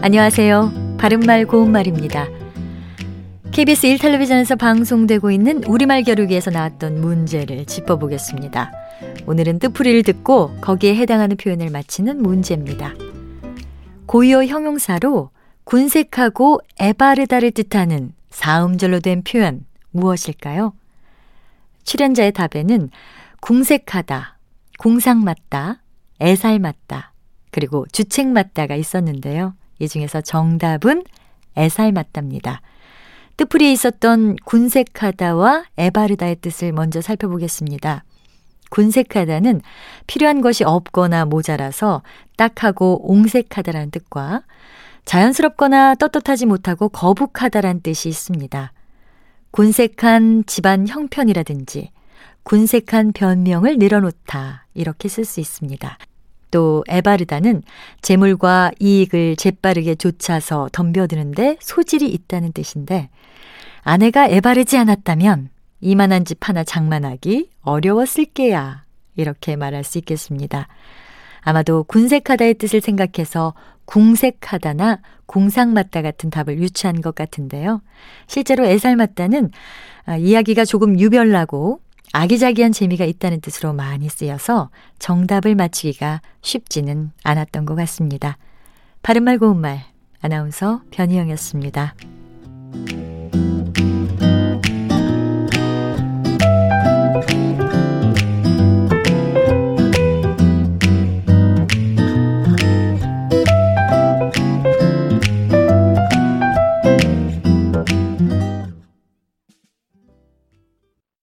안녕하세요. 바른말 고운말입니다. KBS 1텔레비전에서 방송되고 있는 우리말 겨루기에서 나왔던 문제를 짚어보겠습니다. 오늘은 뜻풀이를 듣고 거기에 해당하는 표현을 맞히는 문제입니다. 고유어 형용사로 군색하고 애바르다를 뜻하는 사음절로 된 표현 무엇일까요? 출연자의 답에는 궁색하다, 궁상맞다, 애살 맞다, 그리고 주책 맞다가 있었는데요. 이 중에서 정답은 애살맞답니다. 뜻풀이에 있었던 군색하다와 애바르다의 뜻을 먼저 살펴보겠습니다. 군색하다는 필요한 것이 없거나 모자라서 딱하고 옹색하다라는 뜻과 자연스럽거나 떳떳하지 못하고 거북하다라는 뜻이 있습니다. 군색한 집안 형편이라든지 군색한 변명을 늘어놓다 이렇게 쓸 수 있습니다. 또 에바르다는 재물과 이익을 재빠르게 쫓아서 덤벼드는데 소질이 있다는 뜻인데 아내가 에바르지 않았다면 이만한 집 하나 장만하기 어려웠을 게야 이렇게 말할 수 있겠습니다. 아마도 군색하다의 뜻을 생각해서 궁색하다나 궁상맞다 같은 답을 유추한 것 같은데요. 실제로 애살맞다는 아, 이야기가 조금 유별나고 아기자기한 재미가 있다는 뜻으로 많이 쓰여서 정답을 맞히기가 쉽지는 않았던 것 같습니다. 바른말 고운말 아나운서 변희영이었습니다.